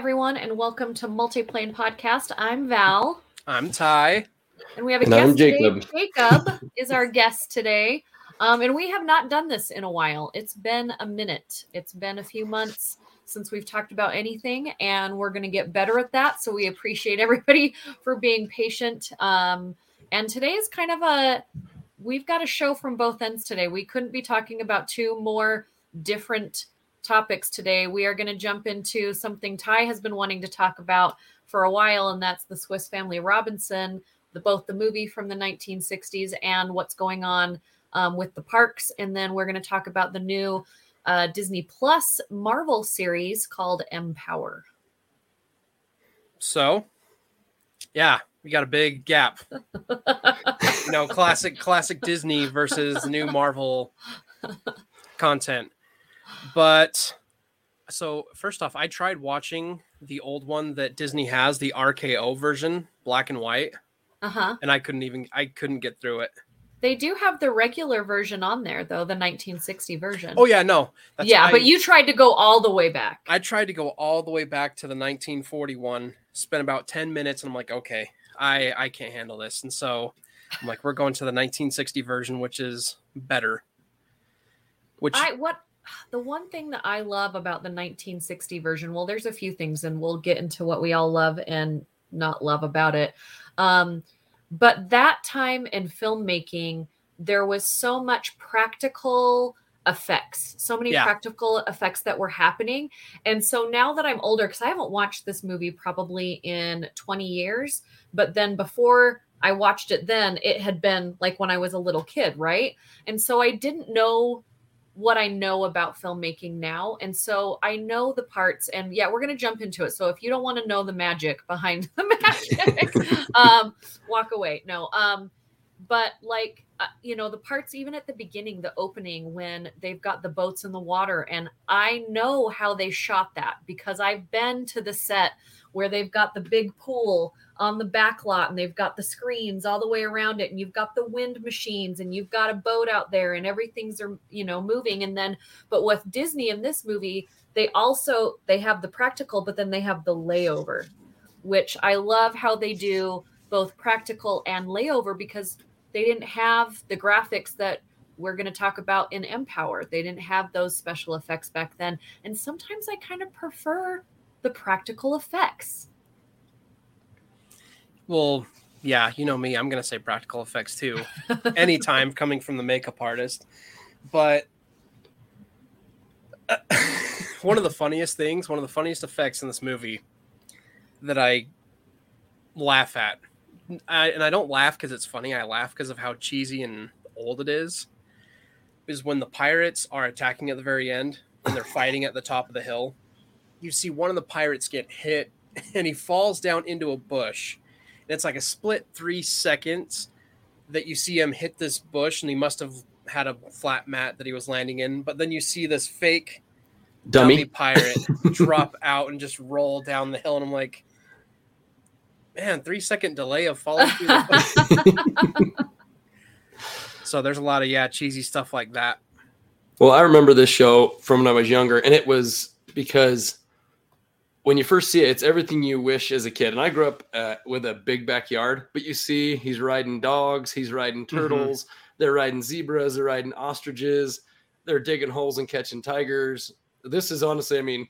Hello, everyone, and welcome to Multiplane Podcast. I'm Val, I'm Ty. and we have a And guest I'm Jacob. today. Jacob is our guest today, um, and we have not done this in a while. It's been a minute. It's been a few months since we've talked about anything, and we're going to get better at that. So we appreciate everybody for being patient. Um, and today is kind of a we've got a show from both ends today. We couldn't be talking about two more different topics today. We are going to jump into something Ty has been wanting to talk about for a while, and that's the Swiss Family Robinson, the both the movie from the 1960s and what's going on um, with the parks. And then we're going to talk about the new uh, Disney Plus Marvel series called Empower. So, yeah, we got a big gap. you know, classic classic Disney versus new Marvel content. But so first off, I tried watching the old one that Disney has, the RKO version, black and white, Uh huh. and I couldn't even I couldn't get through it. They do have the regular version on there, though, the 1960 version. Oh yeah, no. yeah, I- but you tried to go all the way back. I tried to go all the way back to the 1941, spent about 10 minutes, and I'm like, okay, I I can't handle this. And so I'm like, we're going to the 1960 version, which is better. Which I what the one thing that I love about the 1960 version, well, there's a few things, and we'll get into what we all love and not love about it. Um, but that time in filmmaking, there was so much practical effects, so many Yeah. practical effects that were happening. And so now that I'm older, because I haven't watched this movie probably in 20 years, but then before I watched it, then it had been like when I was a little kid, right? And so I didn't know what I know about filmmaking now. And so I know the parts, and yeah, we're going to jump into it. So if you don't want to know the magic behind the magic, um, walk away. No. Um, but like, uh, you know, the parts, even at the beginning, the opening, when they've got the boats in the water, and I know how they shot that because I've been to the set where they've got the big pool on the back lot and they've got the screens all the way around it and you've got the wind machines and you've got a boat out there and everything's are you know moving and then but with disney in this movie they also they have the practical but then they have the layover which i love how they do both practical and layover because they didn't have the graphics that we're going to talk about in empower. They didn't have those special effects back then and sometimes i kind of prefer the practical effects well, yeah, you know me, I'm gonna say practical effects too. Anytime coming from the makeup artist, but one of the funniest things, one of the funniest effects in this movie that I laugh at, I, and I don't laugh because it's funny. I laugh because of how cheesy and old it is. Is when the pirates are attacking at the very end and they're fighting at the top of the hill. You see one of the pirates get hit, and he falls down into a bush. It's like a split three seconds that you see him hit this bush, and he must have had a flat mat that he was landing in. But then you see this fake dummy, Dummy. pirate drop out and just roll down the hill, and I'm like, man, three second delay of falling through the bush. so there's a lot of yeah cheesy stuff like that. Well, I remember this show from when I was younger, and it was because when you first see it, it's everything you wish as a kid. And I grew up uh, with a big backyard, but you see, he's riding dogs, he's riding turtles, they're riding zebras, they're riding ostriches, they're digging holes and catching tigers. This is honestly, I mean,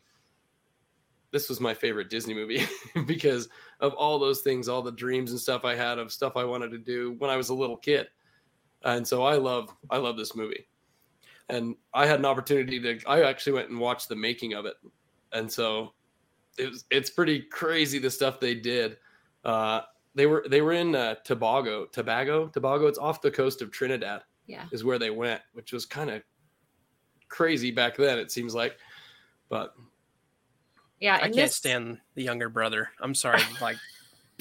this was my favorite Disney movie because of all those things, all the dreams and stuff I had of stuff I wanted to do when I was a little kid. And so I love, I love this movie and I had an opportunity to. I actually went and watched the making of it, and so it was. It's pretty crazy the stuff they did. Uh, they were they were in uh, Tobago, Tobago, Tobago. It's off the coast of Trinidad, yeah is where they went, which was kind of crazy back then. It seems like, but yeah I can't this- stand the younger brother. I'm sorry, like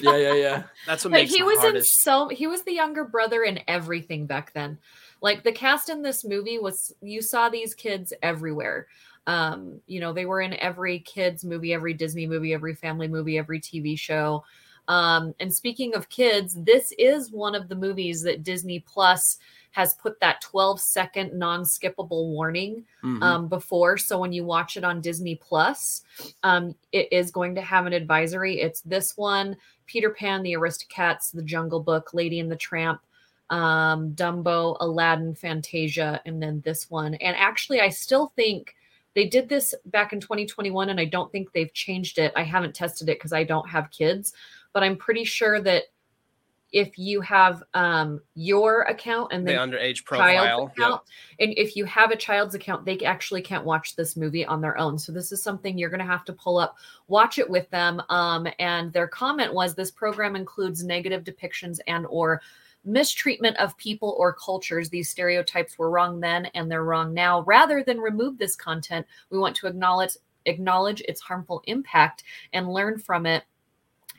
yeah, yeah, yeah. that's what but makes he the was in so he was the younger brother in everything back then like the cast in this movie was you saw these kids everywhere um you know they were in every kids movie every disney movie every family movie every tv show um and speaking of kids this is one of the movies that disney plus has put that 12 second non skippable warning Mhm. um, before. So when you watch it on Disney Plus, um, it is going to have an advisory. It's this one Peter Pan, the Aristocats, The Jungle Book, Lady and the Tramp, um, Dumbo, Aladdin, Fantasia, and then this one. And actually, I still think they did this back in 2021, and I don't think they've changed it. I haven't tested it because I don't have kids, but I'm pretty sure that if you have um, your account and The then underage profile. Yep. account. And if you have a child's account, they actually can't watch this movie on their own. So this is something you're going to have to pull up, watch it with them. Um, and their comment was this program includes negative depictions and or mistreatment of people or cultures. These stereotypes were wrong then and they're wrong now. Rather than remove this content, we want to acknowledge acknowledge its harmful impact and learn from it.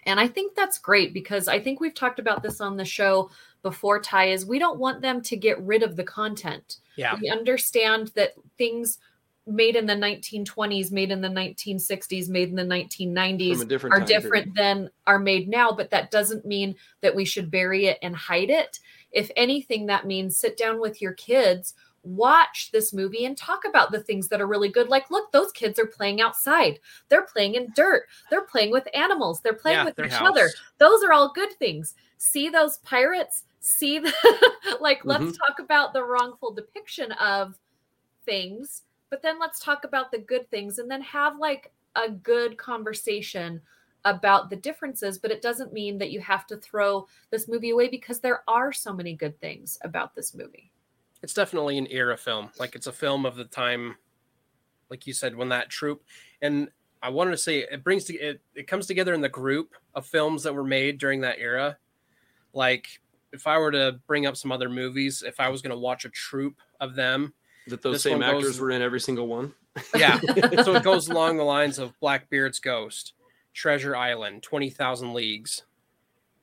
And I think that's great because I think we've talked about this on the show before, Ty, is we don't want them to get rid of the content. Yeah. We understand that things made in the 1920s, made in the 1960s, made in the 1990s different are time period. different than are made now, but that doesn't mean that we should bury it and hide it. If anything, that means sit down with your kids, watch this movie, and talk about the things that are really good. Like, look, those kids are playing outside, they're playing in dirt, they're playing with animals, they're playing Yeah, with each house. other. Those are all good things. See those pirates? See the like, let's Mhm. talk about the wrongful depiction of things, but then let's talk about the good things and then have like a good conversation about the differences. But it doesn't mean that you have to throw this movie away because there are so many good things about this movie. It's definitely an era film. Like it's a film of the time, like you said, when that troop and I wanted to say it brings to it, it comes together in the group of films that were made during that era. Like if I were to bring up some other movies, if I was going to watch a troop of them, that those This same actors goes- were in every single one. yeah. so it goes along the lines of Blackbeard's Ghost, Treasure Island, Twenty Thousand Leagues,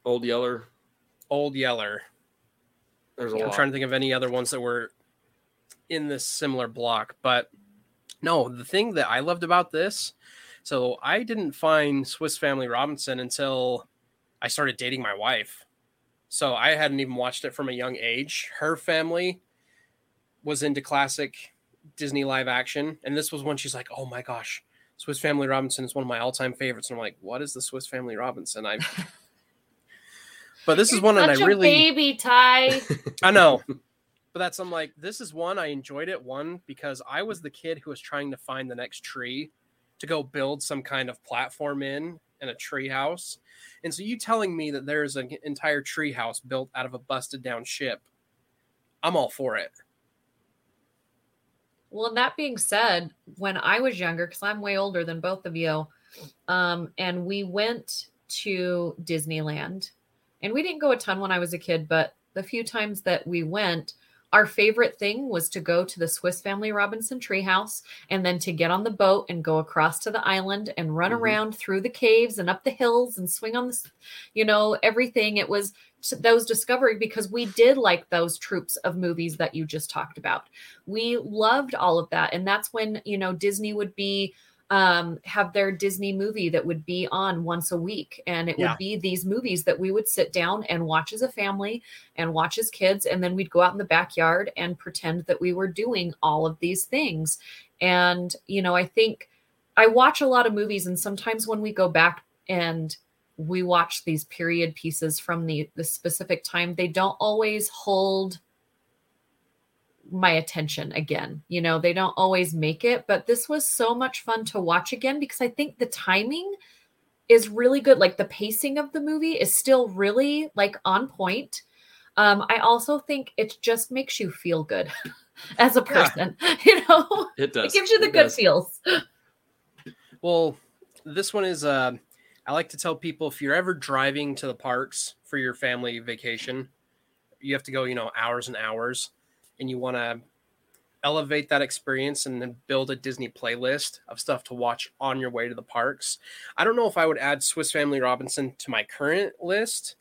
Old Yeller. Old Yeller. There's a I'm lot. trying to think of any other ones that were in this similar block, but no, the thing that I loved about this, so I didn't find Swiss Family Robinson until I started dating my wife. So I hadn't even watched it from a young age. Her family was into classic Disney live action, and this was when she's like, "Oh my gosh, Swiss Family Robinson is one of my all-time favorites." And I'm like, "What is the Swiss Family Robinson?" I But this is You're one that I really baby Ty. I know. But that's I'm like, this is one I enjoyed it. One because I was the kid who was trying to find the next tree to go build some kind of platform in in a tree house. And so you telling me that there's an entire tree house built out of a busted down ship, I'm all for it. Well, that being said, when I was younger, because I'm way older than both of you, um, and we went to Disneyland, and we didn't go a ton when I was a kid, but the few times that we went, our favorite thing was to go to the Swiss Family Robinson treehouse and then to get on the boat and go across to the island and run Mhm. around through the caves and up the hills and swing on the, you know, everything. It was those discovery because we did like those troops of movies that you just talked about we loved all of that and that's when you know disney would be um have their disney movie that would be on once a week and it Yeah. would be these movies that we would sit down and watch as a family and watch as kids and then we'd go out in the backyard and pretend that we were doing all of these things and you know i think i watch a lot of movies and sometimes when we go back and we watch these period pieces from the the specific time they don't always hold my attention again. You know, they don't always make it, but this was so much fun to watch again because I think the timing is really good. Like the pacing of the movie is still really like on point. Um, I also think it just makes you feel good as a Yeah. person. You know, It does. it gives you the It good does. feels. Well, this one is uh I like to tell people if you're ever driving to the parks for your family vacation, you have to go, you know, hours and hours and you want to elevate that experience and then build a Disney playlist of stuff to watch on your way to the parks. I don't know if I would add Swiss Family Robinson to my current list,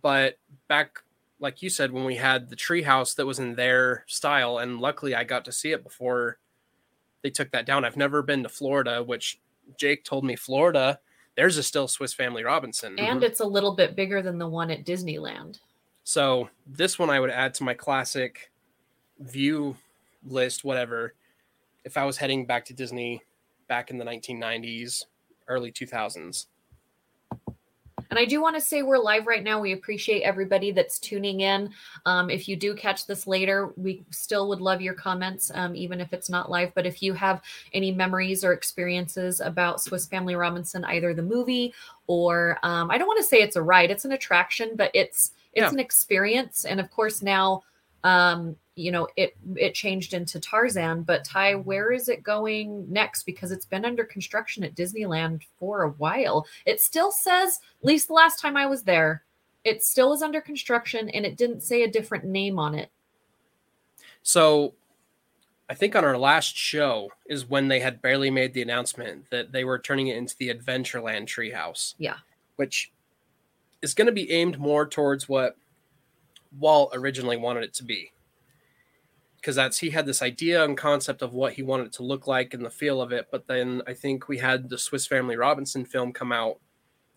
but back like you said when we had the treehouse that was in their style and luckily I got to see it before they took that down. I've never been to Florida, which Jake told me Florida, there's a still Swiss Family Robinson. And mm-hmm. it's a little bit bigger than the one at Disneyland. So this one I would add to my classic view list, whatever. If I was heading back to Disney back in the 1990s, early 2000s. And I do want to say we're live right now. We appreciate everybody that's tuning in. Um, if you do catch this later, we still would love your comments, um, even if it's not live. But if you have any memories or experiences about Swiss Family Robinson, either the movie or um, I don't want to say it's a ride, it's an attraction, but it's it's Yeah. an experience. And of course, now um, you know it it changed into Tarzan. But Ty, where is it going next? Because it's been under construction at Disneyland for a while. It still says, at least the last time I was there, it still is under construction, and it didn't say a different name on it. So I think on our last show is when they had barely made the announcement that they were turning it into the Adventureland Treehouse. Yeah. Which is going to be aimed more towards what Walt originally wanted it to be. Because that's he had this idea and concept of what he wanted it to look like and the feel of it. But then I think we had the Swiss Family Robinson film come out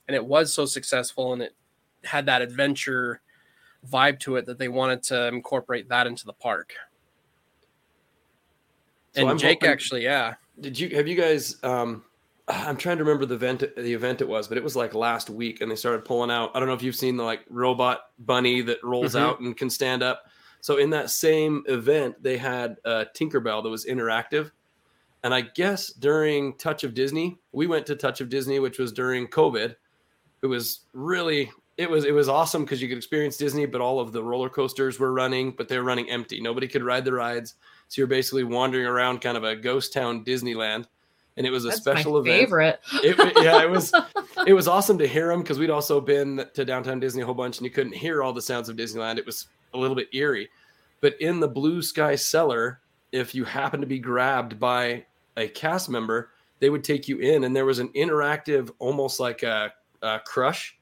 and it was so successful and it had that adventure vibe to it that they wanted to incorporate that into the park. So and I'm Jake hoping- actually, yeah. Did you have you guys? Um, I'm trying to remember the event the event it was, but it was like last week, and they started pulling out. I don't know if you've seen the like robot bunny that rolls Mhm. out and can stand up. So in that same event, they had uh, Tinkerbell that was interactive, and I guess during Touch of Disney, we went to Touch of Disney, which was during COVID. It was really it was it was awesome because you could experience Disney, but all of the roller coasters were running, but they were running empty. Nobody could ride the rides. So you're basically wandering around kind of a ghost town Disneyland. And it was a That's special my event. favorite. It, yeah, it was it was awesome to hear them because we'd also been to downtown Disney a whole bunch and you couldn't hear all the sounds of Disneyland. It was a little bit eerie. But in the blue sky cellar, if you happen to be grabbed by a cast member, they would take you in and there was an interactive, almost like a, a crush.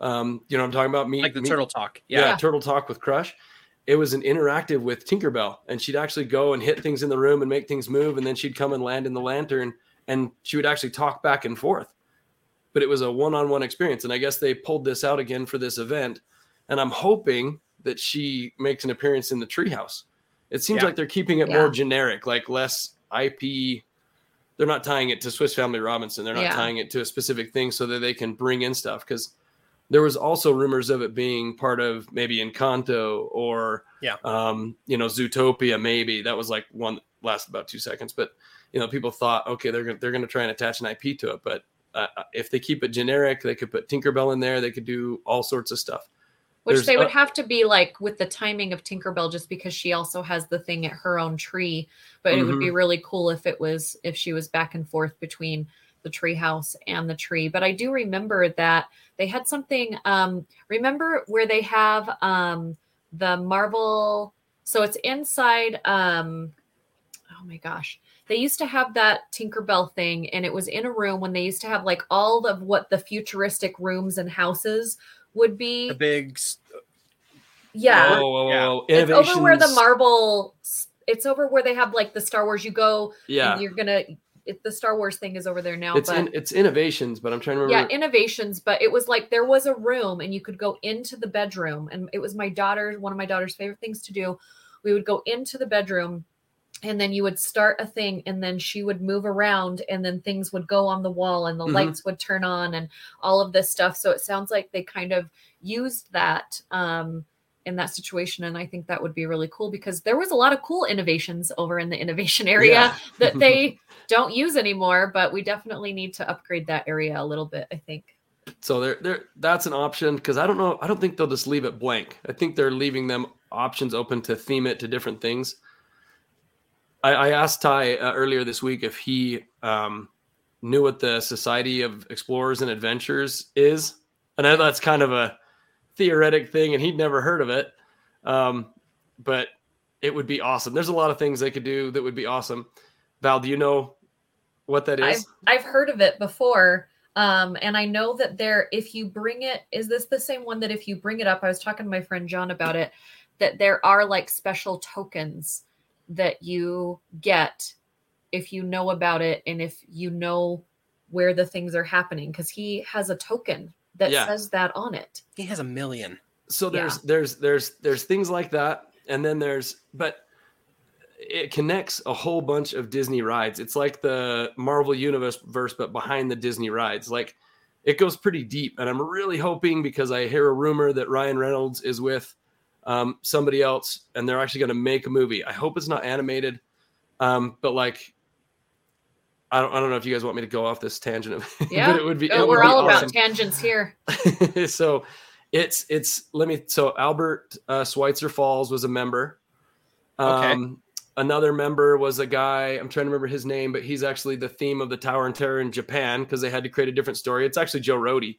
Um, you know what I'm talking about? Me, Like the meet- turtle talk. yeah. Yeah. turtle talk with crush it was an interactive with tinkerbell and she'd actually go and hit things in the room and make things move and then she'd come and land in the lantern and she would actually talk back and forth but it was a one-on-one experience and i guess they pulled this out again for this event and i'm hoping that she makes an appearance in the treehouse it seems Yeah. like they're keeping it Yeah. more generic like less ip they're not tying it to swiss family robinson they're not Yeah. tying it to a specific thing so that they can bring in stuff because there was also rumors of it being part of maybe Encanto or Yeah. um, you know, Zootopia. Maybe that was like one last about two seconds, but you know, people thought, okay, they're gonna, they're going to try and attach an IP to it, but uh, if they keep it generic, they could put Tinkerbell in there. They could do all sorts of stuff. Which There's they would a- have to be like with the timing of Tinkerbell, just because she also has the thing at her own tree. But it would be Mm-hmm. really cool if it was if she was back and forth between the tree house and the tree. But I do remember that they had something. Um, remember where they have um, the Marvel? So it's inside. Um, oh my gosh. They used to have that Tinkerbell thing, and it was in a room when they used to have like all of what the futuristic rooms and houses would be. The big s- Yeah. Oh, oh, Yeah. It's over where the Marvel It's over where they have like the Star Wars. You go. Yeah, And you're gonna. It, the Star Wars thing is over there now. it's but in, it's Innoventions, but I'm trying to remember. yeah, Innoventions. But it was like there was a room, and you could go into the bedroom, and it was my daughter. One of my daughter's favorite things to do. We would go into the bedroom. And then you would start a thing, and then she would move around, and then things would go on the wall, and the Mhm. lights would turn on, and all of this stuff. So it sounds like they kind of used that um, in that situation, and I think that would be really cool because there was a lot of cool innovations over in the innovation area Yeah. that they don't use anymore. But we definitely need to upgrade that area a little bit. I think. So there, there, that's an option because I don't know. I don't think they'll just leave it blank. I think they're leaving them options open to theme it to different things. I, I asked Ty uh, earlier this week if he um, knew what the Society of Explorers and Adventures is, and I that's kind of a theoretic thing, and he'd never heard of it. Um, but it would be awesome. There's a lot of things they could do that would be awesome. Val, do you know what that is? I've? I've heard of it before. Um, and I know that there, if you bring it, is this the same one that if you bring it up? I was talking to my friend John about it, that there are like special tokens that you get if you know about it and if you know where the things are happening, because he has a token that Yeah. says that on it. he has a million. so Yeah. there's there's there's there's things like that and then there's but it connects a whole bunch of disney rides it's like the marvel universe verse but behind the disney rides like it goes pretty deep and i'm really hoping because i hear a rumor that ryan reynolds is with um, somebody else and they're actually going to make a movie i hope it's not animated um, but like I don't, I don't know if you guys want me to go off this tangent of Yeah. but it would be Oh, it we're be all awesome. about tangents here. so it's it's let me so Albert uh, Schweitzer Falls was a member. Okay. Um, Another member was a guy. I'm trying to remember his name, but he's actually the theme of the Tower and Terror in Japan because they had to create a different story. It's actually Joe Rohde,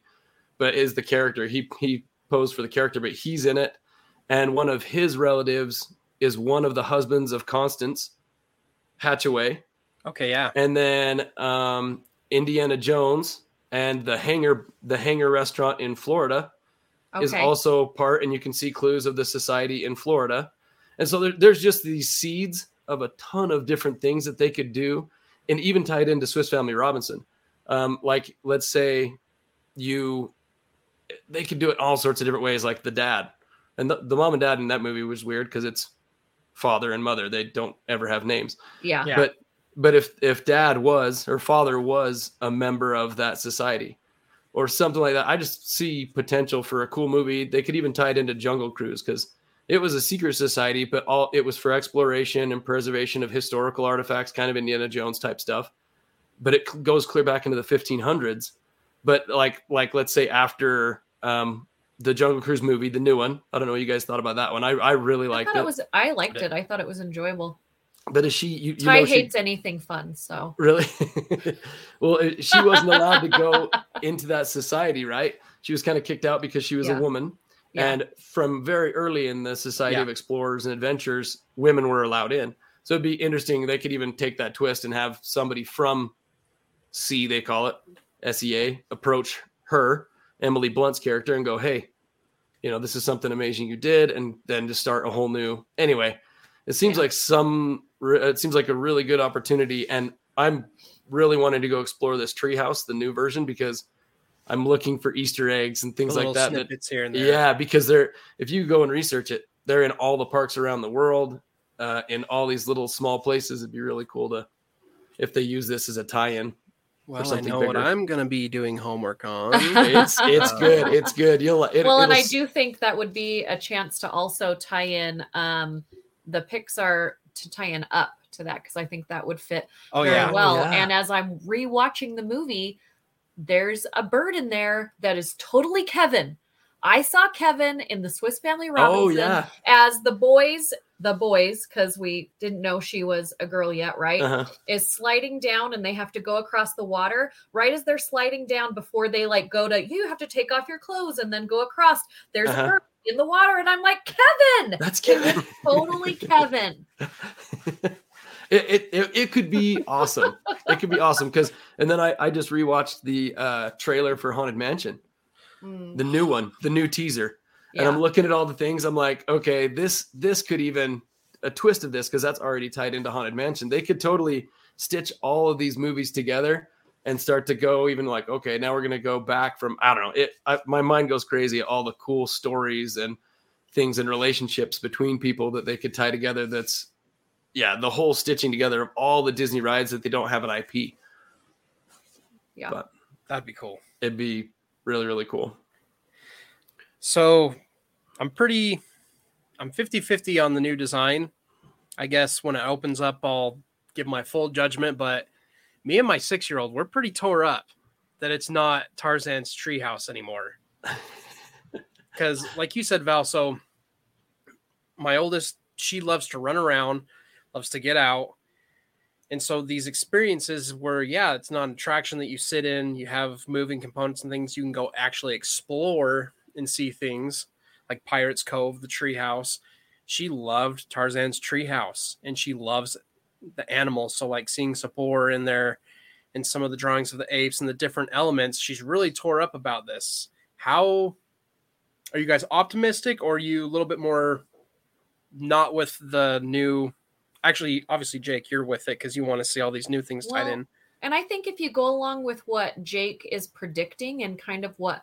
but is the character. He he posed for the character, but he's in it. And one of his relatives is one of the husbands of Constance Hatchaway Okay, yeah. and then um, Indiana Jones and the Hangar the Hangar restaurant in Florida is also part, and you can see clues of the society in Florida. And so there, there's just these seeds of a ton of different things that they could do, and even tied into Swiss Family Robinson. Um, like let's say you, they could do it all sorts of different ways. Like the dad and the, the mom and dad in that movie was weird because it's father and mother. They don't ever have names yeah. Yeah. but but if if dad was or father was a member of that society or something like that i just see potential for a cool movie they could even tie it into jungle cruise because it was a secret society but all it was for exploration and preservation of historical artifacts kind of indiana jones type stuff but it goes clear back into the 1500s but like like let's say after um the jungle cruise movie the new one i don't know what you guys thought about that one i, I really I liked thought it, it was. I liked it. I thought it was enjoyable. But is she you, you Ty know she, hates anything fun, so Really? well, uh, she wasn't allowed to go into that society, right? She was kind of kicked out because she was Yeah. a woman. yeah. And from very early in the Society Yeah. of Explorers and Adventures, women were allowed in. So it'd be interesting. They could even take that twist and have somebody from C, they call it, SEA, approach her, Emily Blunt's character, and go, hey, you know, this is something amazing you did. And then just start a whole new. Anyway, it seems like some, it seems like a really good opportunity. And I'm really wanting to go explore this treehouse, the new version, because I'm looking for Easter eggs and things like Little that. that Snippets here and there. yeah, because they're if you go and research it, they're in all the parks around the world, uh, in all these little small places. It'd be really cool to if they use this as a tie-in. Well, I something know what. I'm gonna be doing homework on. It's it's Uh, good. It's good. You'll it, well, and it'll I s- do think that would be a chance to also tie in um, the Pixar to tie in up to that because I think that would fit Oh very yeah. Oh, well. yeah. And as I'm rewatching the movie, there's a bird in there that is totally Kevin. I saw Kevin in the Swiss Family Robinson Oh yeah. as the boys, the boys, because we didn't know she was a girl yet, right? Uh-huh. Is sliding down and they have to go across the water. Right as they're sliding down, before they like go to, you have to take off your clothes and then go across. There's Uh-huh. a bird in the water, and I'm like, Kevin, That's Kevin. totally Kevin. it, it, it could be awesome. It could be awesome because and then I I just rewatched the uh trailer for Haunted Mansion, Mm, the new one, the new teaser. and. I'm looking at all the things. I'm like, okay, this this could even a twist of this because that's already tied into Haunted Mansion. They could totally stitch all of these movies together and start to go even like, okay, now we're gonna go back from I don't know. It I, my mind goes crazy all the cool stories and things and relationships between people that they could tie together. That's yeah, the whole stitching together of all the Disney rides that they don't have an IP. Yeah. but That'd be cool. it'd be really really cool. So I'm pretty I'm 50-50 on the new design. I guess when it opens up I'll give my full judgment, but me and my 6-year-old we're pretty tore up that it's not Tarzan's treehouse anymore. Cuz like you said Val, so my oldest she loves to run around, loves to get out. And so these experiences where, yeah, it's not an attraction that you sit in, you have moving components and things you can go actually explore and see things like Pirates Cove, the treehouse. She loved Tarzan's treehouse and she loves the animals. So, like seeing Sabor in there and some of the drawings of the apes and the different elements, she's really tore up about this. How are you guys optimistic or are you a little bit more not with the new? Actually, obviously, Jake, you're with it because you want to see all these new things tied Well, in. And I think if you go along with what Jake is predicting and kind of what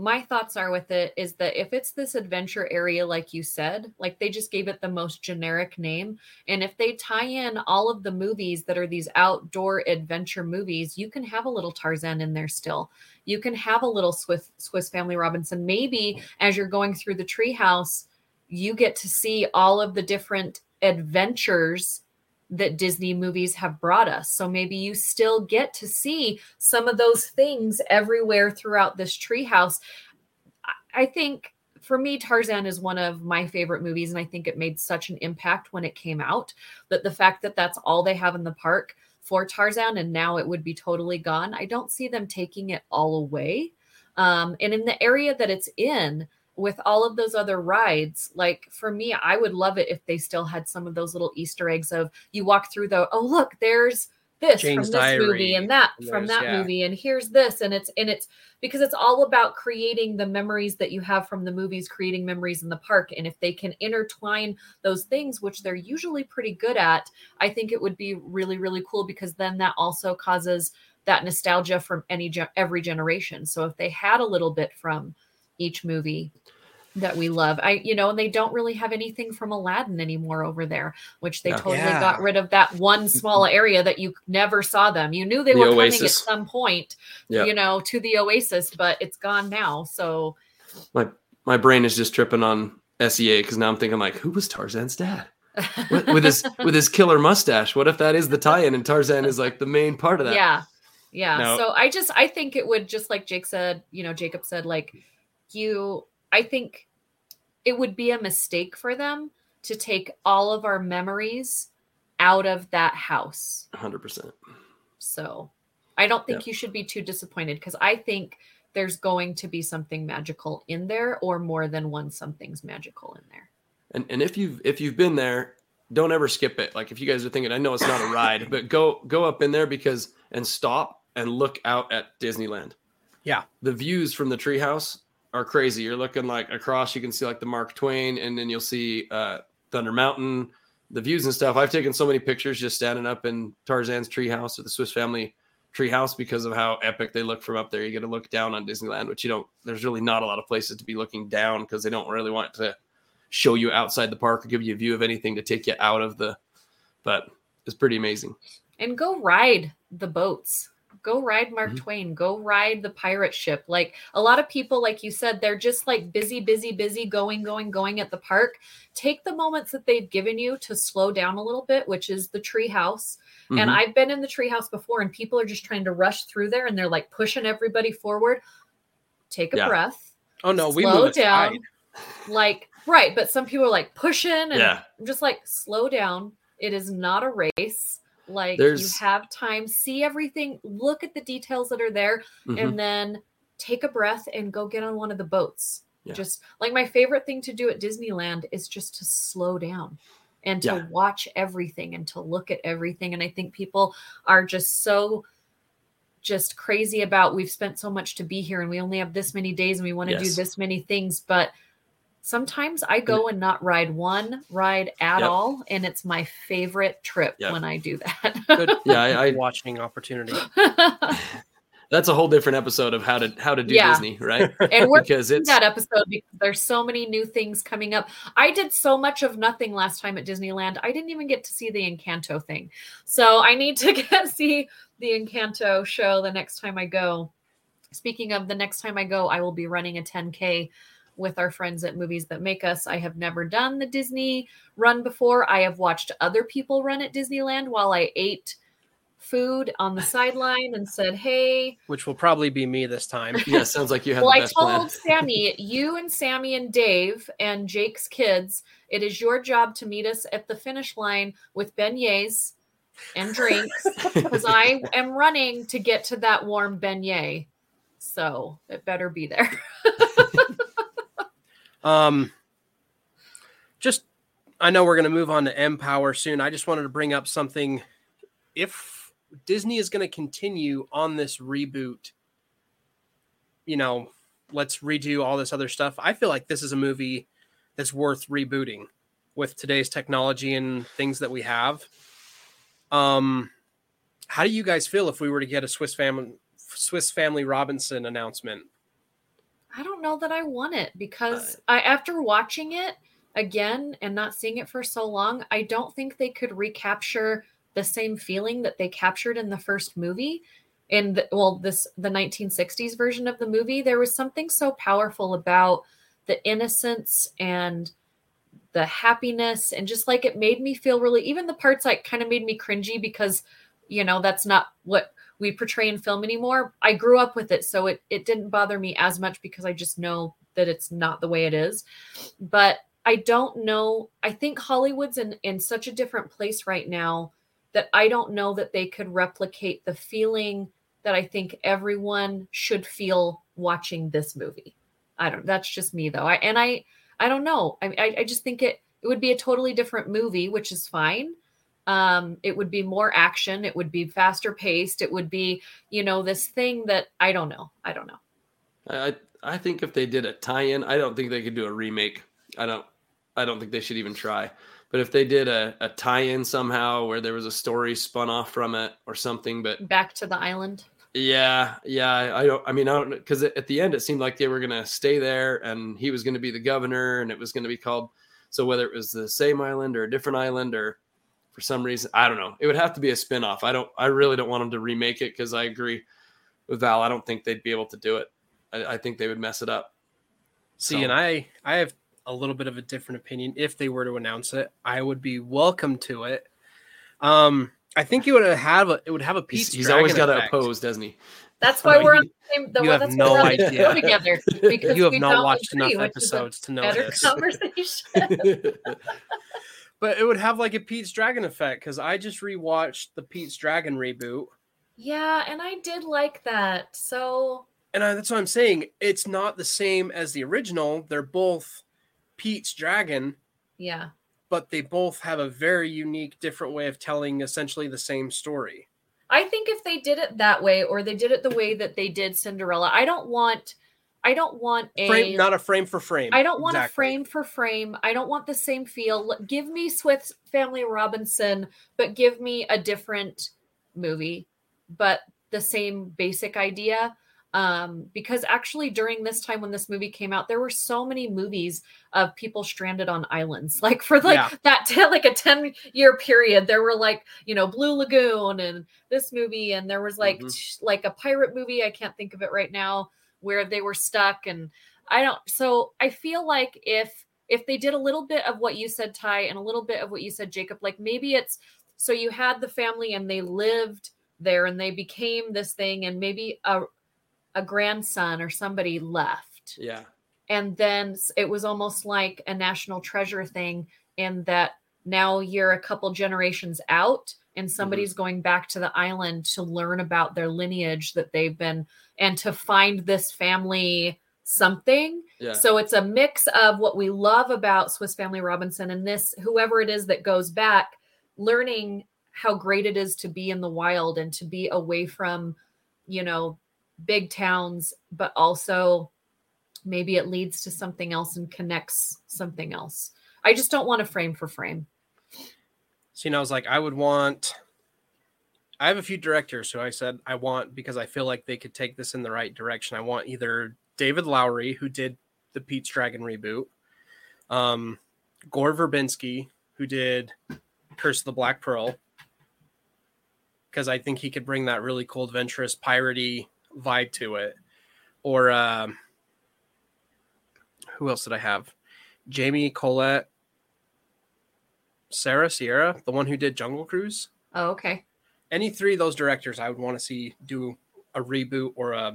my thoughts are with it is that if it's this adventure area, like you said, like they just gave it the most generic name. And if they tie in all of the movies that are these outdoor adventure movies, you can have a little Tarzan in there still. You can have a little Swiss, Swiss Family Robinson. Maybe as you're going through the treehouse, you get to see all of the different adventures that Disney movies have brought us. So maybe you still get to see some of those things everywhere throughout this treehouse. I think for me, Tarzan is one of my favorite movies, and I think it made such an impact when it came out that the fact that that's all they have in the park for Tarzan, and now it would be totally gone. I don't see them taking it all away. Um, and in the area that it's in, with all of those other rides, like for me, I would love it if they still had some of those little Easter eggs of you walk through the oh look, there's this Jane's from this Diary, movie and that from that yeah. movie and here's this and it's and it's because it's all about creating the memories that you have from the movies creating memories in the park and if they can intertwine those things which they're usually pretty good at i think it would be really really cool because then that also causes that nostalgia from any every generation so if they had a little bit from each movie that we love. I, you know, and they don't really have anything from Aladdin anymore over there, which they yeah. totally yeah. got rid of that one small area that you never saw them. You knew they the were Oasis. coming at some point, yep. you know, to the Oasis, but it's gone now. So my my brain is just tripping on SEA because now I'm thinking like, who was Tarzan's dad? with, with his with his killer mustache. What if that is the tie-in and Tarzan is like the main part of that? Yeah. Yeah. No. So I just I think it would just like Jake said, you know, Jacob said, like you I think it would be a mistake for them to take all of our memories out of that house. 100%. So, I don't think yeah. you should be too disappointed because I think there's going to be something magical in there or more than one something's magical in there. And and if you've if you've been there, don't ever skip it. Like if you guys are thinking I know it's not a ride, but go go up in there because and stop and look out at Disneyland. Yeah. The views from the treehouse are crazy. You're looking like across, you can see like the Mark Twain, and then you'll see uh, Thunder Mountain, the views and stuff. I've taken so many pictures just standing up in Tarzan's treehouse or the Swiss Family treehouse because of how epic they look from up there. You get to look down on Disneyland, which you don't. There's really not a lot of places to be looking down because they don't really want to show you outside the park or give you a view of anything to take you out of the. But it's pretty amazing. And go ride the boats go ride Mark mm-hmm. Twain, go ride the pirate ship. Like a lot of people, like you said, they're just like busy, busy, busy, going, going, going at the park. Take the moments that they've given you to slow down a little bit, which is the treehouse. Mm-hmm. And I've been in the treehouse before, and people are just trying to rush through there, and they're like pushing everybody forward. Take a yeah. breath. Oh no, we slow down. Like right, but some people are like pushing, and yeah. I'm just like slow down. It is not a race like There's... you have time, see everything, look at the details that are there, mm-hmm. and then take a breath and go get on one of the boats. Yeah. Just like my favorite thing to do at Disneyland is just to slow down and to yeah. watch everything and to look at everything. And I think people are just so just crazy about we've spent so much to be here and we only have this many days and we want to yes. do this many things. But Sometimes I go and not ride one ride at yep. all, and it's my favorite trip yep. when I do that. Good, yeah, I, I watching opportunity. That's a whole different episode of how to how to do yeah. Disney, right? And we're because it's that episode because there's so many new things coming up. I did so much of nothing last time at Disneyland. I didn't even get to see the Encanto thing, so I need to get see the Encanto show the next time I go. Speaking of the next time I go, I will be running a 10k with our friends at Movies That Make Us. I have never done the Disney run before. I have watched other people run at Disneyland while I ate food on the sideline and said, "Hey," which will probably be me this time. yeah, sounds like you have. well, I told plan. Sammy, you and Sammy and Dave and Jake's kids, it is your job to meet us at the finish line with beignets and drinks because I am running to get to that warm beignet. So it better be there. Um, just I know we're going to move on to Empower soon. I just wanted to bring up something. If Disney is going to continue on this reboot, you know, let's redo all this other stuff. I feel like this is a movie that's worth rebooting with today's technology and things that we have. Um, how do you guys feel if we were to get a Swiss family Swiss Family Robinson announcement? I don't know that I want it because I after watching it again and not seeing it for so long, I don't think they could recapture the same feeling that they captured in the first movie. In the, well, this the 1960s version of the movie, there was something so powerful about the innocence and the happiness and just like it made me feel really even the parts like kind of made me cringy because you know that's not what we portray in film anymore i grew up with it so it it didn't bother me as much because i just know that it's not the way it is but i don't know i think hollywood's in in such a different place right now that i don't know that they could replicate the feeling that i think everyone should feel watching this movie i don't that's just me though i and i I don't know. I, I just think it it would be a totally different movie, which is fine. Um, it would be more action. It would be faster paced. It would be, you know, this thing that I don't know. I don't know. I I think if they did a tie-in, I don't think they could do a remake. I don't I don't think they should even try. But if they did a, a tie-in somehow where there was a story spun off from it or something, but back to the island. Yeah, yeah. I don't. I mean, I don't because at the end it seemed like they were going to stay there, and he was going to be the governor, and it was going to be called. So whether it was the same island or a different island, or for some reason, I don't know. It would have to be a spinoff. I don't. I really don't want them to remake it because I agree with Val. I don't think they'd be able to do it. I, I think they would mess it up. See, so. and I, I have a little bit of a different opinion. If they were to announce it, I would be welcome to it. Um, I think it would have a it would have a piece. He's, he's always got to oppose, doesn't he? That's why we're on the same. The, you have no idea. Together because you have not watched agree, enough episodes to know better this. Conversation. but it would have like a Pete's Dragon effect because I just rewatched the Pete's Dragon reboot. Yeah, and I did like that. So. And I, that's what I'm saying. It's not the same as the original. They're both Pete's Dragon. Yeah but they both have a very unique, different way of telling essentially the same story. I think if they did it that way, or they did it the way that they did Cinderella, I don't want. I don't want a frame, not a frame for frame. I don't want exactly. a frame for frame. I don't want the same feel. Give me Swiss Family Robinson, but give me a different movie, but the same basic idea um, because actually during this time when this movie came out there were so many movies of people stranded on islands like for like yeah. that like a 10 year period there were like you know blue lagoon and this movie and there was like mm-hmm. t- like a pirate movie i can't think of it right now where they were stuck and i don't so i feel like if if they did a little bit of what you said ty and a little bit of what you said jacob like maybe it's so you had the family and they lived there and they became this thing and maybe a a grandson or somebody left. Yeah. And then it was almost like a national treasure thing in that now you're a couple generations out and mm-hmm. somebody's mm-hmm. going back to the island to learn about their lineage that they've been and to find this family something. Yeah. So it's a mix of what we love about Swiss Family Robinson and this whoever it is that goes back learning how great it is to be in the wild and to be away from you know big towns, but also maybe it leads to something else and connects something else. I just don't want a frame for frame. So, you know, I was like, I would want, I have a few directors who I said I want because I feel like they could take this in the right direction. I want either David Lowery, who did the Pete's Dragon reboot, um, Gore Verbinski, who did Curse of the Black Pearl, because I think he could bring that really cool, adventurous, piratey vibe to it. Or um, who else did I have? Jamie Colette, Sarah Sierra, the one who did Jungle Cruise. Oh, okay. Any three of those directors, I would want to see do a reboot or a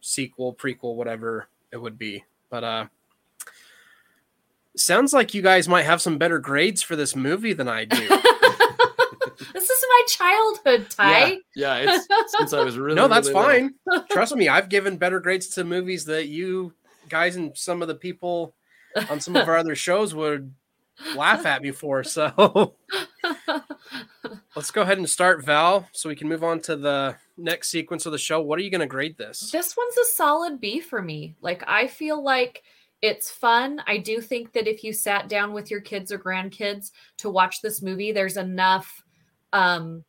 sequel, prequel, whatever it would be. But uh, sounds like you guys might have some better grades for this movie than I do. this is my childhood, Ty. Yeah, yeah it's since I was really No, that's really fine. Trust me, I've given better grades to movies that you guys and some of the people on some of our other shows would laugh at me for. So let's go ahead and start, Val, so we can move on to the next sequence of the show. What are you going to grade this? This one's a solid B for me. Like, I feel like it's fun. I do think that if you sat down with your kids or grandkids to watch this movie, there's enough um,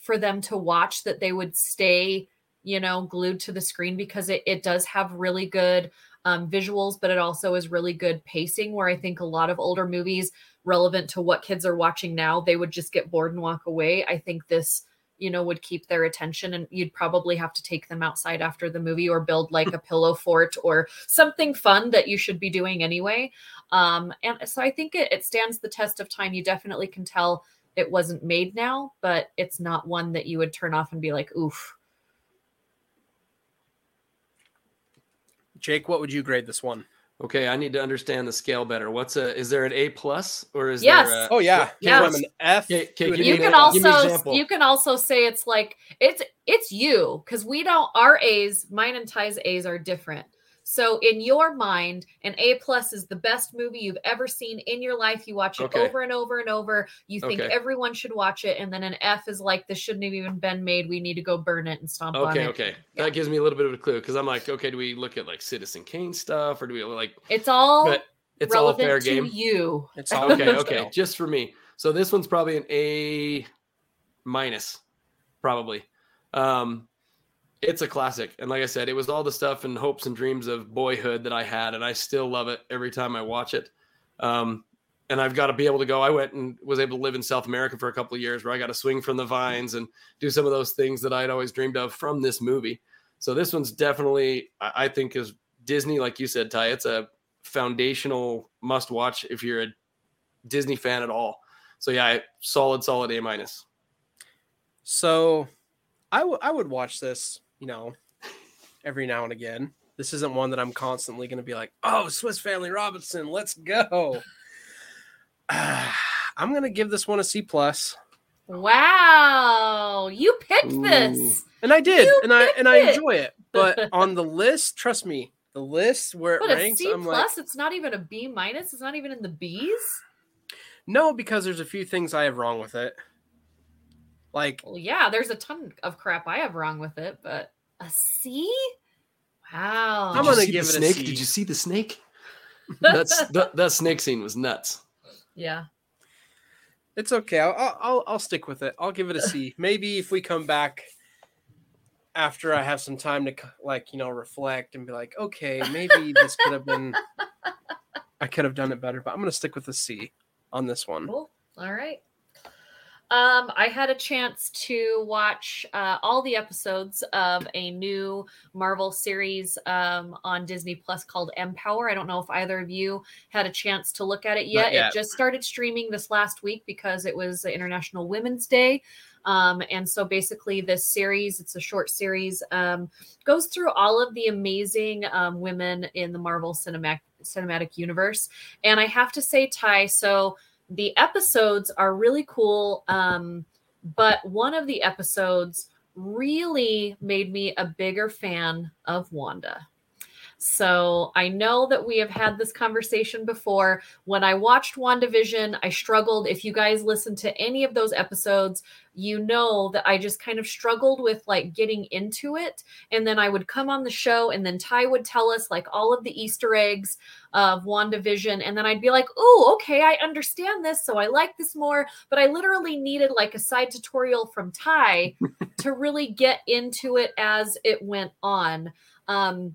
for them to watch that they would stay you know, glued to the screen because it, it does have really good um, visuals, but it also is really good pacing. Where I think a lot of older movies relevant to what kids are watching now, they would just get bored and walk away. I think this, you know, would keep their attention, and you'd probably have to take them outside after the movie or build like a pillow fort or something fun that you should be doing anyway. Um, and so I think it, it stands the test of time. You definitely can tell it wasn't made now, but it's not one that you would turn off and be like, oof. Jake, what would you grade this one? Okay, I need to understand the scale better. What's a is there an A plus or is Yes. there a, Oh yeah, Yeah. from an F. Okay, okay, give You me A. can give me also you can also say it's like it's it's you because we don't our A's, mine and Ty's A's are different. So in your mind, an A plus is the best movie you've ever seen in your life. You watch it Okay. over and over and over. You think Okay. everyone should watch it, and then an F is like this shouldn't have even been made. We need to go burn it and stomp on Okay, it. okay. Yeah. That gives me a little bit of a clue because I'm like, okay, do we look at like Citizen Kane stuff or do we like It's all but it's all relevant fair to game. you. It's all Okay, okay. Just for me. So this one's probably an A minus, probably. Um it's a classic. And like I said, it was all the stuff and hopes and dreams of boyhood that I had, and I still love it every time I watch it. Um and I've got to be able to go. I went and was able to live in South America for a couple of years where I got to swing from the vines and do some of those things that I'd always dreamed of from this movie. So this one's definitely, I think, is Disney, like you said, Ty. It's a foundational must watch if you're a Disney fan at all. So yeah, solid, solid A minus. So, I w- I would watch this, you know, every now and again. This isn't one that I'm constantly going to be like, oh, Swiss Family Robinson, let's go. I'm going to give this one a C plus, Wow, you picked Ooh. this. and I did, You and I and I enjoy it. But on the list, trust me, the list where it But ranks, C I'm like, plus, it's not even a B minus. It's not even in the B's. no, because there's a few things I have wrong with it. Like, Well, yeah, there's a ton of crap I have wrong with it, but a C? Wow. I'm Did you gonna see give the it a snake. C. Did you see the snake? That's that, that snake scene was nuts. yeah. It's okay. I'll, I'll I'll I'll stick with it. I'll give it a C. Maybe if we come back after I have some time to like you know reflect and be like, okay, maybe this could have been. I could have done it better, but I'm gonna stick with a C on this one. Cool. All right. Um, I had a chance to watch uh, all the episodes of a new Marvel series um, on Disney Plus called Empower. I don't know if either of you had a chance to look at it yet. yet. It just started streaming this last week because it was International Women's Day. Um, and so basically, this series, it's a short series, um, goes through all of the amazing um, women in the Marvel cinematic cinematic universe. And I have to say, Ty, so the episodes are really cool. Um, but one of the episodes really made me a bigger fan of Wanda. So I know that we have had this conversation before. When I watched WandaVision, I struggled. If you guys listen to any of those episodes, you know that I just kind of struggled with like getting into it. And then I would come on the show, and then Ty would tell us like all of the Easter eggs of WandaVision. And then I'd be like, oh, okay, I understand this. So I like this more. But I literally needed like a side tutorial from Ty to really get into it as it went on. Um,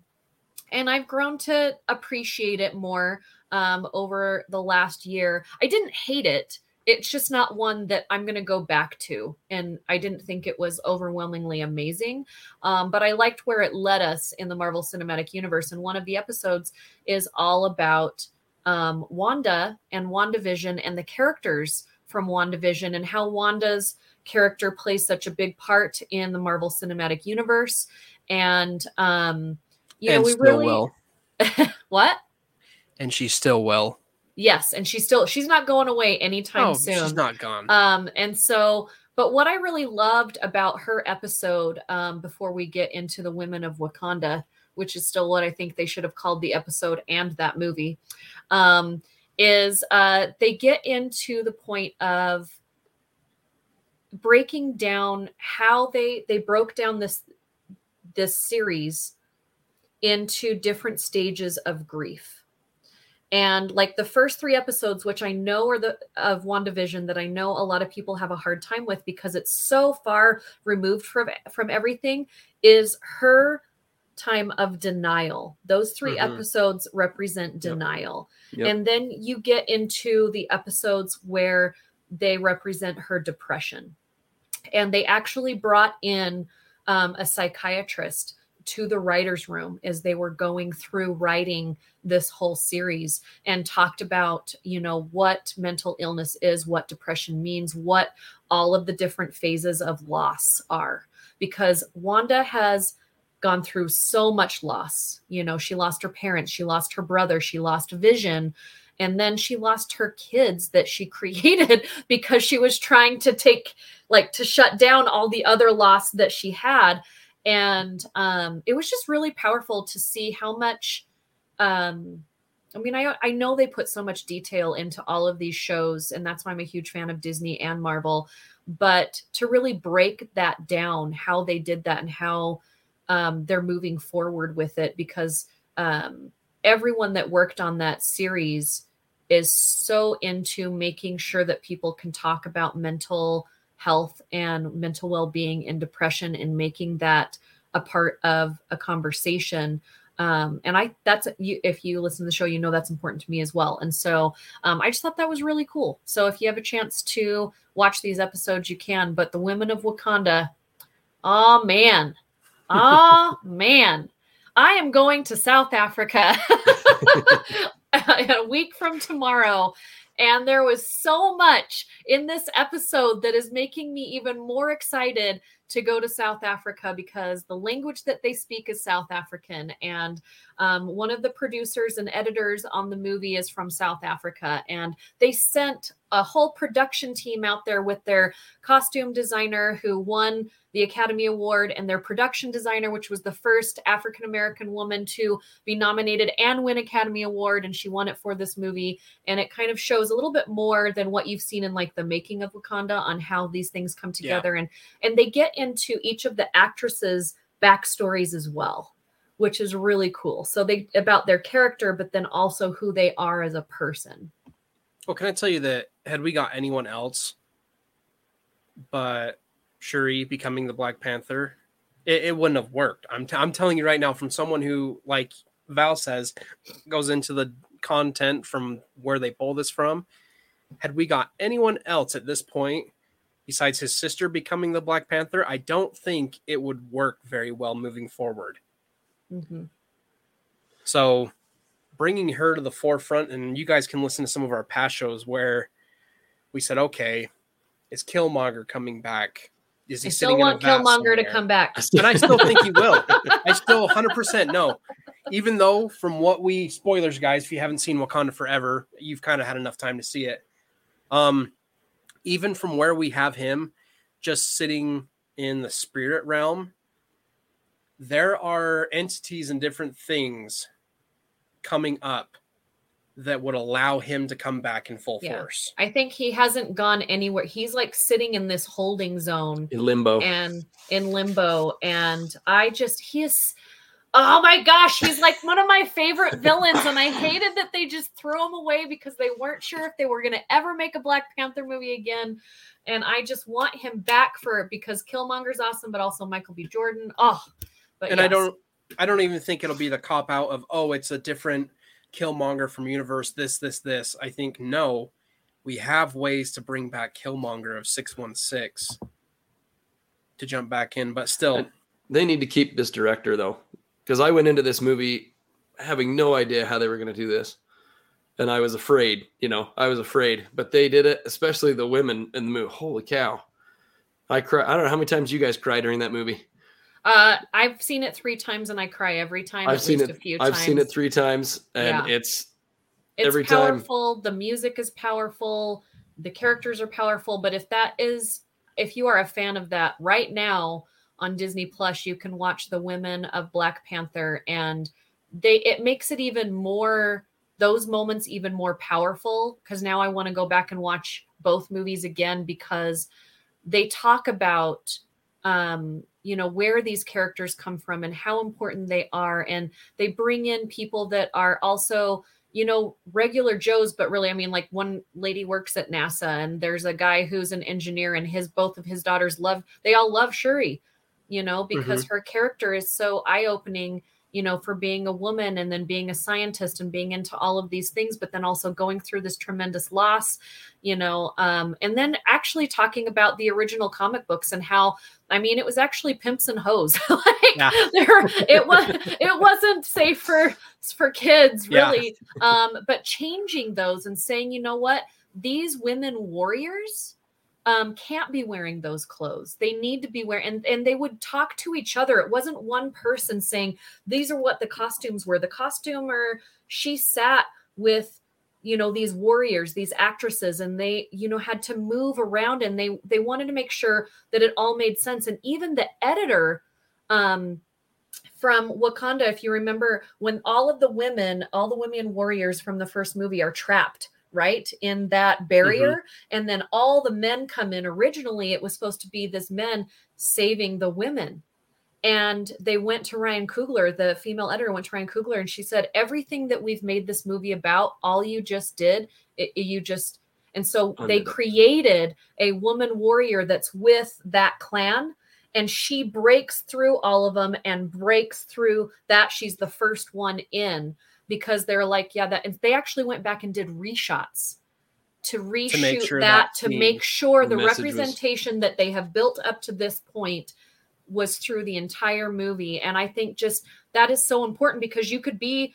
and I've grown to appreciate it more um, over the last year. I didn't hate it. It's just not one that I'm going to go back to. And I didn't think it was overwhelmingly amazing. Um, but I liked where it led us in the Marvel Cinematic Universe. And one of the episodes is all about um, Wanda and WandaVision and the characters from WandaVision and how Wanda's character plays such a big part in the Marvel Cinematic Universe. And, um, you know, and we really. well. what? And she's still well. Yes. And she's still, she's not going away anytime Oh, soon. she's not gone. Um, and so, but what I really loved about her episode, um, before we get into the women of Wakanda, which is still what I think they should have called the episode and that movie, um, is uh, they get into the point of breaking down how they they broke down this this series into different stages of grief and like the first three episodes which i know are the of wandavision that i know a lot of people have a hard time with because it's so far removed from from everything is her time of denial those 3 Mhm. episodes represent Yep. denial Yep. and then you get into the episodes where they represent her depression and they actually brought in um, a psychiatrist to the writers room as they were going through writing this whole series and talked about you know what mental illness is what depression means what all of the different phases of loss are. Because wanda has gone through so much loss you know she lost her parents she lost her brother she lost vision and then she lost her kids that she created because she was trying to take like to shut down all the other loss that she had and um it was just really powerful to see how much um I mean, I I know they put so much detail into all of these shows, and that's why I'm a huge fan of Disney and Marvel. But to really break that down, how they did that and how um, they're moving forward with it, because um, everyone that worked on that series is so into making sure that people can talk about mental health and mental well-being and depression and making that a part of a conversation. Um, and i that's you if you listen to the show you know that's important to me as well. And so um, i just thought that was really cool. So if you have a chance to watch these episodes you can but the women of wakanda oh man oh man. I am going to south africa a week from tomorrow and there was so much in this episode that is making me even more excited to go to South Africa because the language that they speak is South African. And um, one of the producers and editors on the movie is from South Africa. And they sent a whole production team out there with their costume designer who won the Academy Award and their production designer, which was the first African American woman to be nominated and win Academy Award. And she won it for this movie. And it kind of shows a little bit more than what you've seen in like the making of Wakanda on how these things come Yeah. together. And and they get into each of the actresses' backstories as well, which is really cool. So they about their character, but then also who they are as a person. Well, can I tell you that had we got anyone else but Shuri becoming the Black Panther, it, it wouldn't have worked. I'm, t- I'm telling you right now, from someone who, like Val says, goes into the content from where they pull this from. Had we got anyone else at this point, besides his sister becoming the Black Panther, I don't think it would work very well moving forward. Mhm. So bringing her to the forefront, and you guys can listen to some of our past shows where we said, okay, is Killmonger coming back? Is he I still sitting want in a Killmonger to come back. And I still think he will. I still 100% know. Even though, from what we spoilers, guys, if you haven't seen Wakanda Forever, you've kind of had enough time to see it. Um, even from where we have him, just sitting in the spirit realm, there are entities and different things coming up that would allow him to come back in full Yeah. force. I think he hasn't gone anywhere. He's like sitting in this holding zone in limbo. and in limbo. And I just, he is, oh my gosh, he's like one of my favorite villains. And I hated that they just threw him away because they weren't sure if they were going to ever make a Black Panther movie again. And I just want him back for it because Killmonger's awesome, but also Michael B. Jordan. Oh, but and I don't I don't even think it'll be the cop out of oh it's a different Killmonger from universe this this this. I think no, we have ways to bring back Killmonger of 616 to jump back in, but still They need to keep this director though, because I went into this movie having no idea how they were going to do this, and I was afraid. You know, I was afraid, but they did it. Especially the women in the movie. Holy cow! I cry. I don't know how many times you guys cry during that movie. Uh, I've seen it three times and I cry every time. I've at seen least it. A few times. I've times. seen it three times, and Yeah. it's it's every time. powerful the music is powerful the characters are powerful but if that is if you are a fan of that right now on disney plus you can watch the women of black panther and they it makes it even more those moments even more powerful because now i want to go back and watch both movies again because they talk about um you know where these characters come from and how important they are. And they bring in people that are also you know, regular Joes, but really, I mean, like one lady works at NASA and there's a guy who's an engineer and his both of his daughters love they all love Shuri, you know, mm-hmm. because her character is so eye-opening you know, for being a woman and then being a scientist and being into all of these things, but then also going through this tremendous loss, you know, um, and then actually talking about the original comic books and how, I mean, it was actually pimps and hoes. like Yeah. there, it was, it wasn't safe for for kids, Yeah. really. Um, but changing those and saying, you know what, these women warriors um, can't be wearing those clothes. They need to be wearing, and, and they would talk to each other. It wasn't one person saying, these are what the costumes were. The costumer, she sat with, you know, these warriors, these actresses, and they, you know, had to move around and they, they wanted to make sure that it all made sense. And even the editor, um, from Wakanda, if you remember, when all of the women, all the women warriors from the first movie are trapped, right, in that barrier, and then all the men come in. Originally, it was supposed to be this men saving the women. And they went to Ryan Coogler, the female editor went to Ryan Coogler, and she said, Everything that we've made this movie about, all you just did, it, you just. And so they created a woman warrior that's with that clan and she breaks through all of them and breaks through that she's the first one in because they're like yeah that and they actually went back and did reshots to reshoot make sure that, that to make sure the message was- representation that they have built up to this point was through the entire movie and i think just that is so important because you could be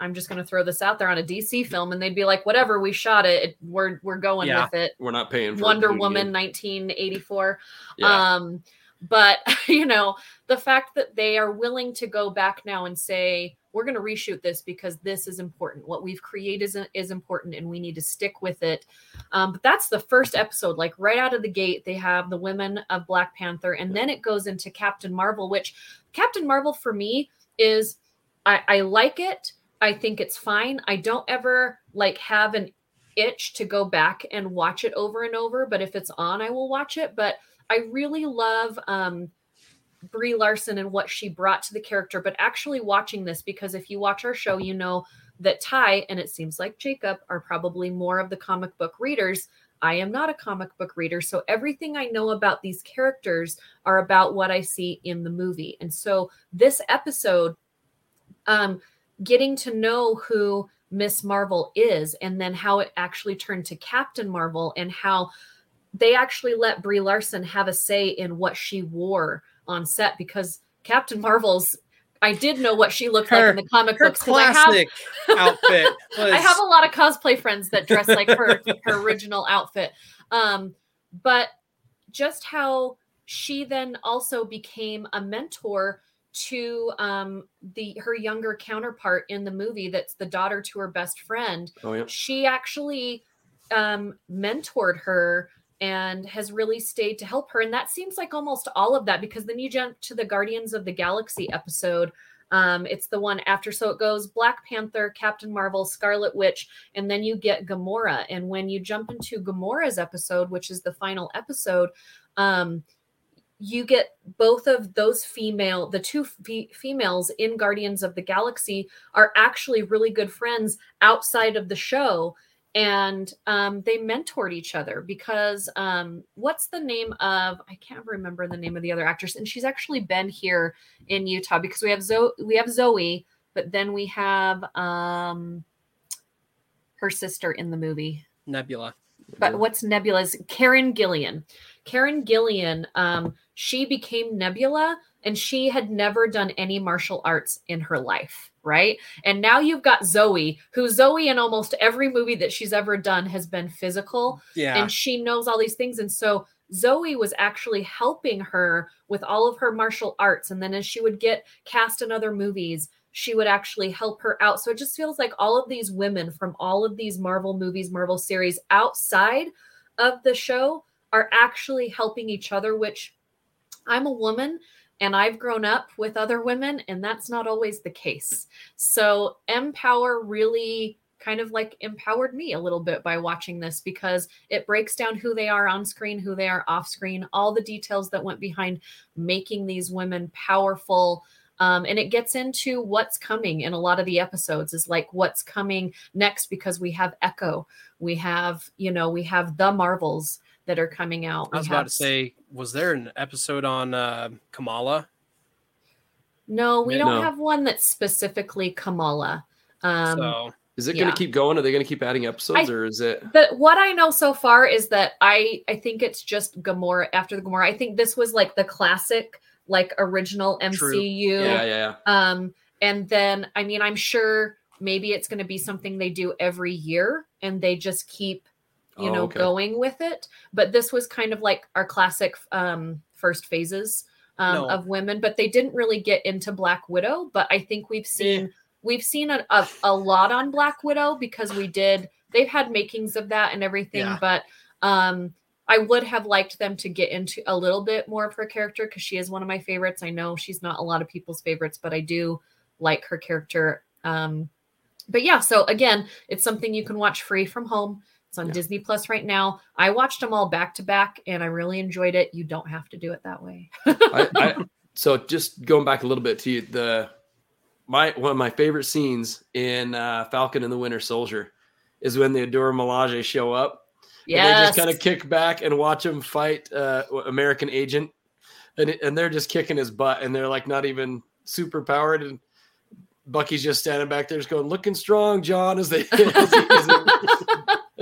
i'm just going to throw this out there on a dc film and they'd be like whatever we shot it, it we're we're going Yeah. with it We're not paying for Wonder. Woman 1984. Yeah. Um, but you know, the fact that they are willing to go back now and say, we're going to reshoot this because this is important. What we've created is, is important and we need to stick with it. Um, but that's the first episode. Like right out of the gate, they have the women of Black Panther, and then it goes into Captain Marvel, which Captain Marvel for me is I, I like it. I think it's fine. I don't ever like have an itch to go back and watch it over and over, but if it's on, I will watch it. But I really love um Brie Larson and what she brought to the character, but actually watching this because if you watch our show, you know that Ty and it seems like Jacob are probably more of the comic book readers. I am not a comic book reader, so everything I know about these characters are about what I see in the movie. And so this episode um getting to know who Miss Marvel is and then how it actually turned to Captain Marvel and how they actually let Brie Larson have a say in what she wore on set because Captain Marvel's I did know what she looked like in the comic Her books because I have classic outfit was I have a lot of cosplay friends that dress like her her original outfit. Um, but just how she then also became a mentor to um the her younger counterpart in the movie that's the daughter to her best friend Oh yeah. she actually um, mentored her and has really stayed to help her. And that seems like almost all of that because then you jump to the Guardians of the Galaxy episode. Um, it's the one after. So it goes Black Panther, Captain Marvel, Scarlet Witch, and then you get Gamora. And when you jump into Gamora's episode, which is the final episode, um, you get both of those female, the two fe- females in Guardians of the Galaxy are actually really good friends outside of the show and um, they mentored each other because um, what's the name of I can't remember the name of the other actress, and she's actually been here in Utah because we have Zoe, we have Zoe, but then we have um, her sister in the movie. Nebula. But what's Nebula's Karen Gillan? Karen Gillan, um, she became Nebula and she had never done any martial arts in her life, right? And now you've got Zoe, who Zoe in almost every movie that she's ever done has been physical Yeah. and she knows all these things. And so Zoe was actually helping her with all of her martial arts. And then as she would get cast in other movies, she would actually help her out. So it just feels like all of these women from all of these Marvel movies, Marvel series outside of the show are actually helping each other, which I'm a woman and I've grown up with other women, and that's not always the case. So, Empower really kind of like empowered me a little bit by watching this because it breaks down who they are on screen, who they are off screen, all the details that went behind making these women powerful Um, and it gets into what's coming in a lot of the episodes is like what's coming next because we have Echo, we have you know we have the Marvels that are coming out. I was we about have to say, was there an episode on uh, Kamala? no, we don't No. have one that's specifically Kamala. Um, so Is it going Yeah. to keep going? Are they going to keep adding episodes, or is it? But what I know so far is that I I think it's just Gamora after the Gamora. I think this was like the classic, like original True. MCU. Yeah, yeah, yeah. Um, and then I mean, I'm sure maybe it's going to be something they do every year, and they just keep, you Oh, know, okay. going with it. But this was kind of like our classic um first phases um, No. of women, but they didn't really get into Black Widow. But I think we've seen we've seen a, a, a lot on Black Widow because we did they've had makings of that and everything, Yeah. but um I would have liked them to get into a little bit more of her character because she is one of my favorites. I know she's not a lot of people's favorites, but I do like her character. Um, but yeah, so again, it's something you can watch free from home. It's on Yeah. Disney Plus right now. I watched them all back to back and I really enjoyed it. You don't have to do it that way. I, I, so just going back a little bit to you, the my one of my favorite scenes in uh, Falcon and the Winter Soldier is when the Dora Milaje show up. And they just kind of kick back and watch him fight uh, American Agent, and and they're just kicking his butt, and they're like not even super powered, and Bucky's just standing back there, just going, "Looking strong, John," as they as, he- as they,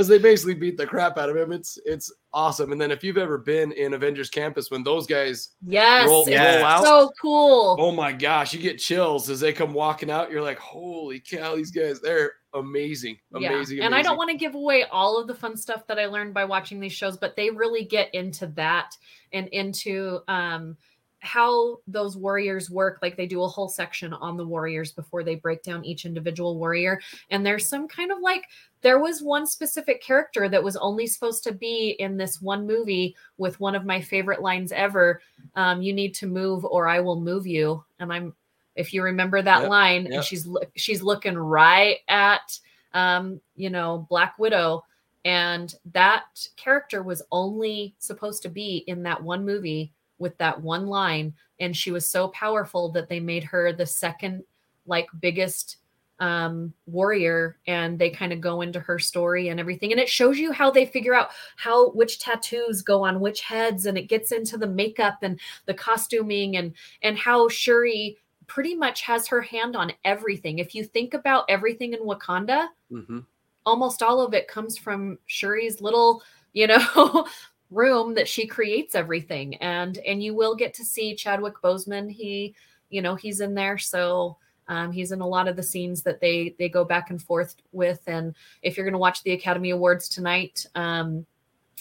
as they basically beat the crap out of him. It's it's awesome. And then if you've ever been in Avengers Campus when those guys yes. roll, it's Yeah. roll out, so cool. oh my gosh, you get chills as they come walking out. You're like, "Holy cow, these guys! They're amazing, amazing." Yeah. And I don't want to give away all of the fun stuff that I learned by watching these shows, but they really get into that and into um how those warriors work. Like they do a whole section on the warriors before they break down each individual warrior. And there's some kind of like there was one specific character that was only supposed to be in this one movie with one of my favorite lines ever. Um, you need to move or I will move you. And I'm if you remember that Yep, line, yep. and she's she's looking right at um, you know, Black Widow. And that character was only supposed to be in that one movie with that one line. And she was so powerful that they made her the second, like, biggest um warrior and they kind of go into her story and everything and it shows you how they figure out how which tattoos go on which heads and it gets into the makeup and the costuming and and how shuri pretty much has her hand on everything if you think about everything in wakanda Mhm. almost all of it comes from Shuri's little, you know, room that she creates everything. And and you will get to see Chadwick Boseman. He, you know, he's in there. So um, he's in a lot of the scenes that they they go back and forth with. And if you're going to watch the Academy Awards tonight, um,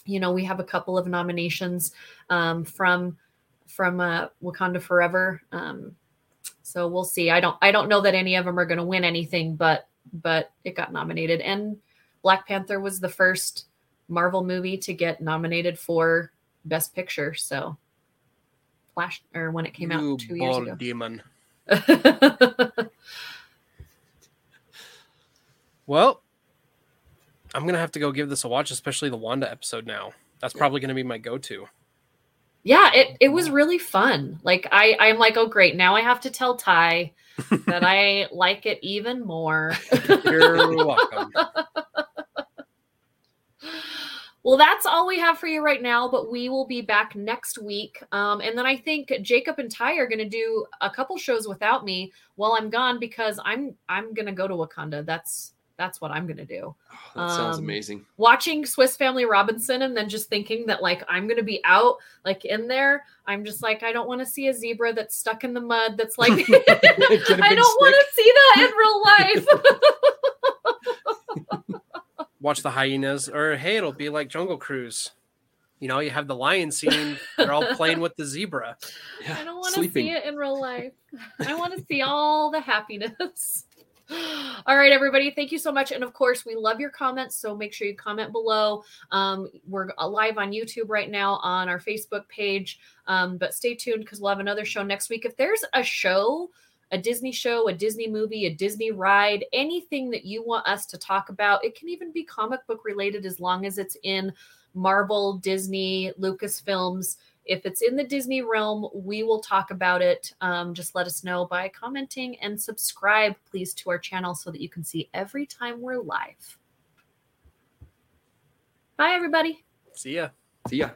you know, we have a couple of nominations um, from from uh, Wakanda Forever. Um, so we'll see. I don't I don't know that any of them are going to win anything, but but it got nominated. And Black Panther was the first Marvel movie to get nominated for Best Picture. So Flash or when it came you out two years ago. demon. Well, I'm gonna have to go give this a watch, especially the Wanda episode now. That's probably gonna be my go-to. yeah, it it was really fun. Like I I'm like, oh great, now I have to tell Ty that I like it even more. You're welcome. Well, that's all we have for you right now, but we will be back next week. Um, and then I think Jacob and Ty are going to do a couple shows without me while I'm gone because I'm I'm going to go to Wakanda. That's that's what I'm going to do. Oh, that sounds Um, amazing. Watching Swiss Family Robinson and then just thinking that like I'm going to be out like in there. I'm just like I don't want to see a zebra that's stuck in the mud. That's like I don't want to see that in real life. Watch the hyenas, or hey, it'll be like Jungle Cruise. You know, you have the lion scene; they're all playing with the zebra. Yeah, I don't want to sleeping. see it in real life. I want to see all the happiness. All right, everybody. Thank you so much. And of course, we love your comments. So make sure you comment below. Um, we're live on YouTube right now on our Facebook page. Um, but stay tuned because we'll have another show next week. If there's a show a Disney show, a Disney movie, a Disney ride, anything that you want us to talk about. It can even be comic book related as long as it's in Marvel, Disney, Lucasfilms. If it's in the Disney realm, we will talk about it. Um, just let us know by commenting and subscribe, please, to our channel so that you can see every time we're live. Bye, everybody. See ya. See ya.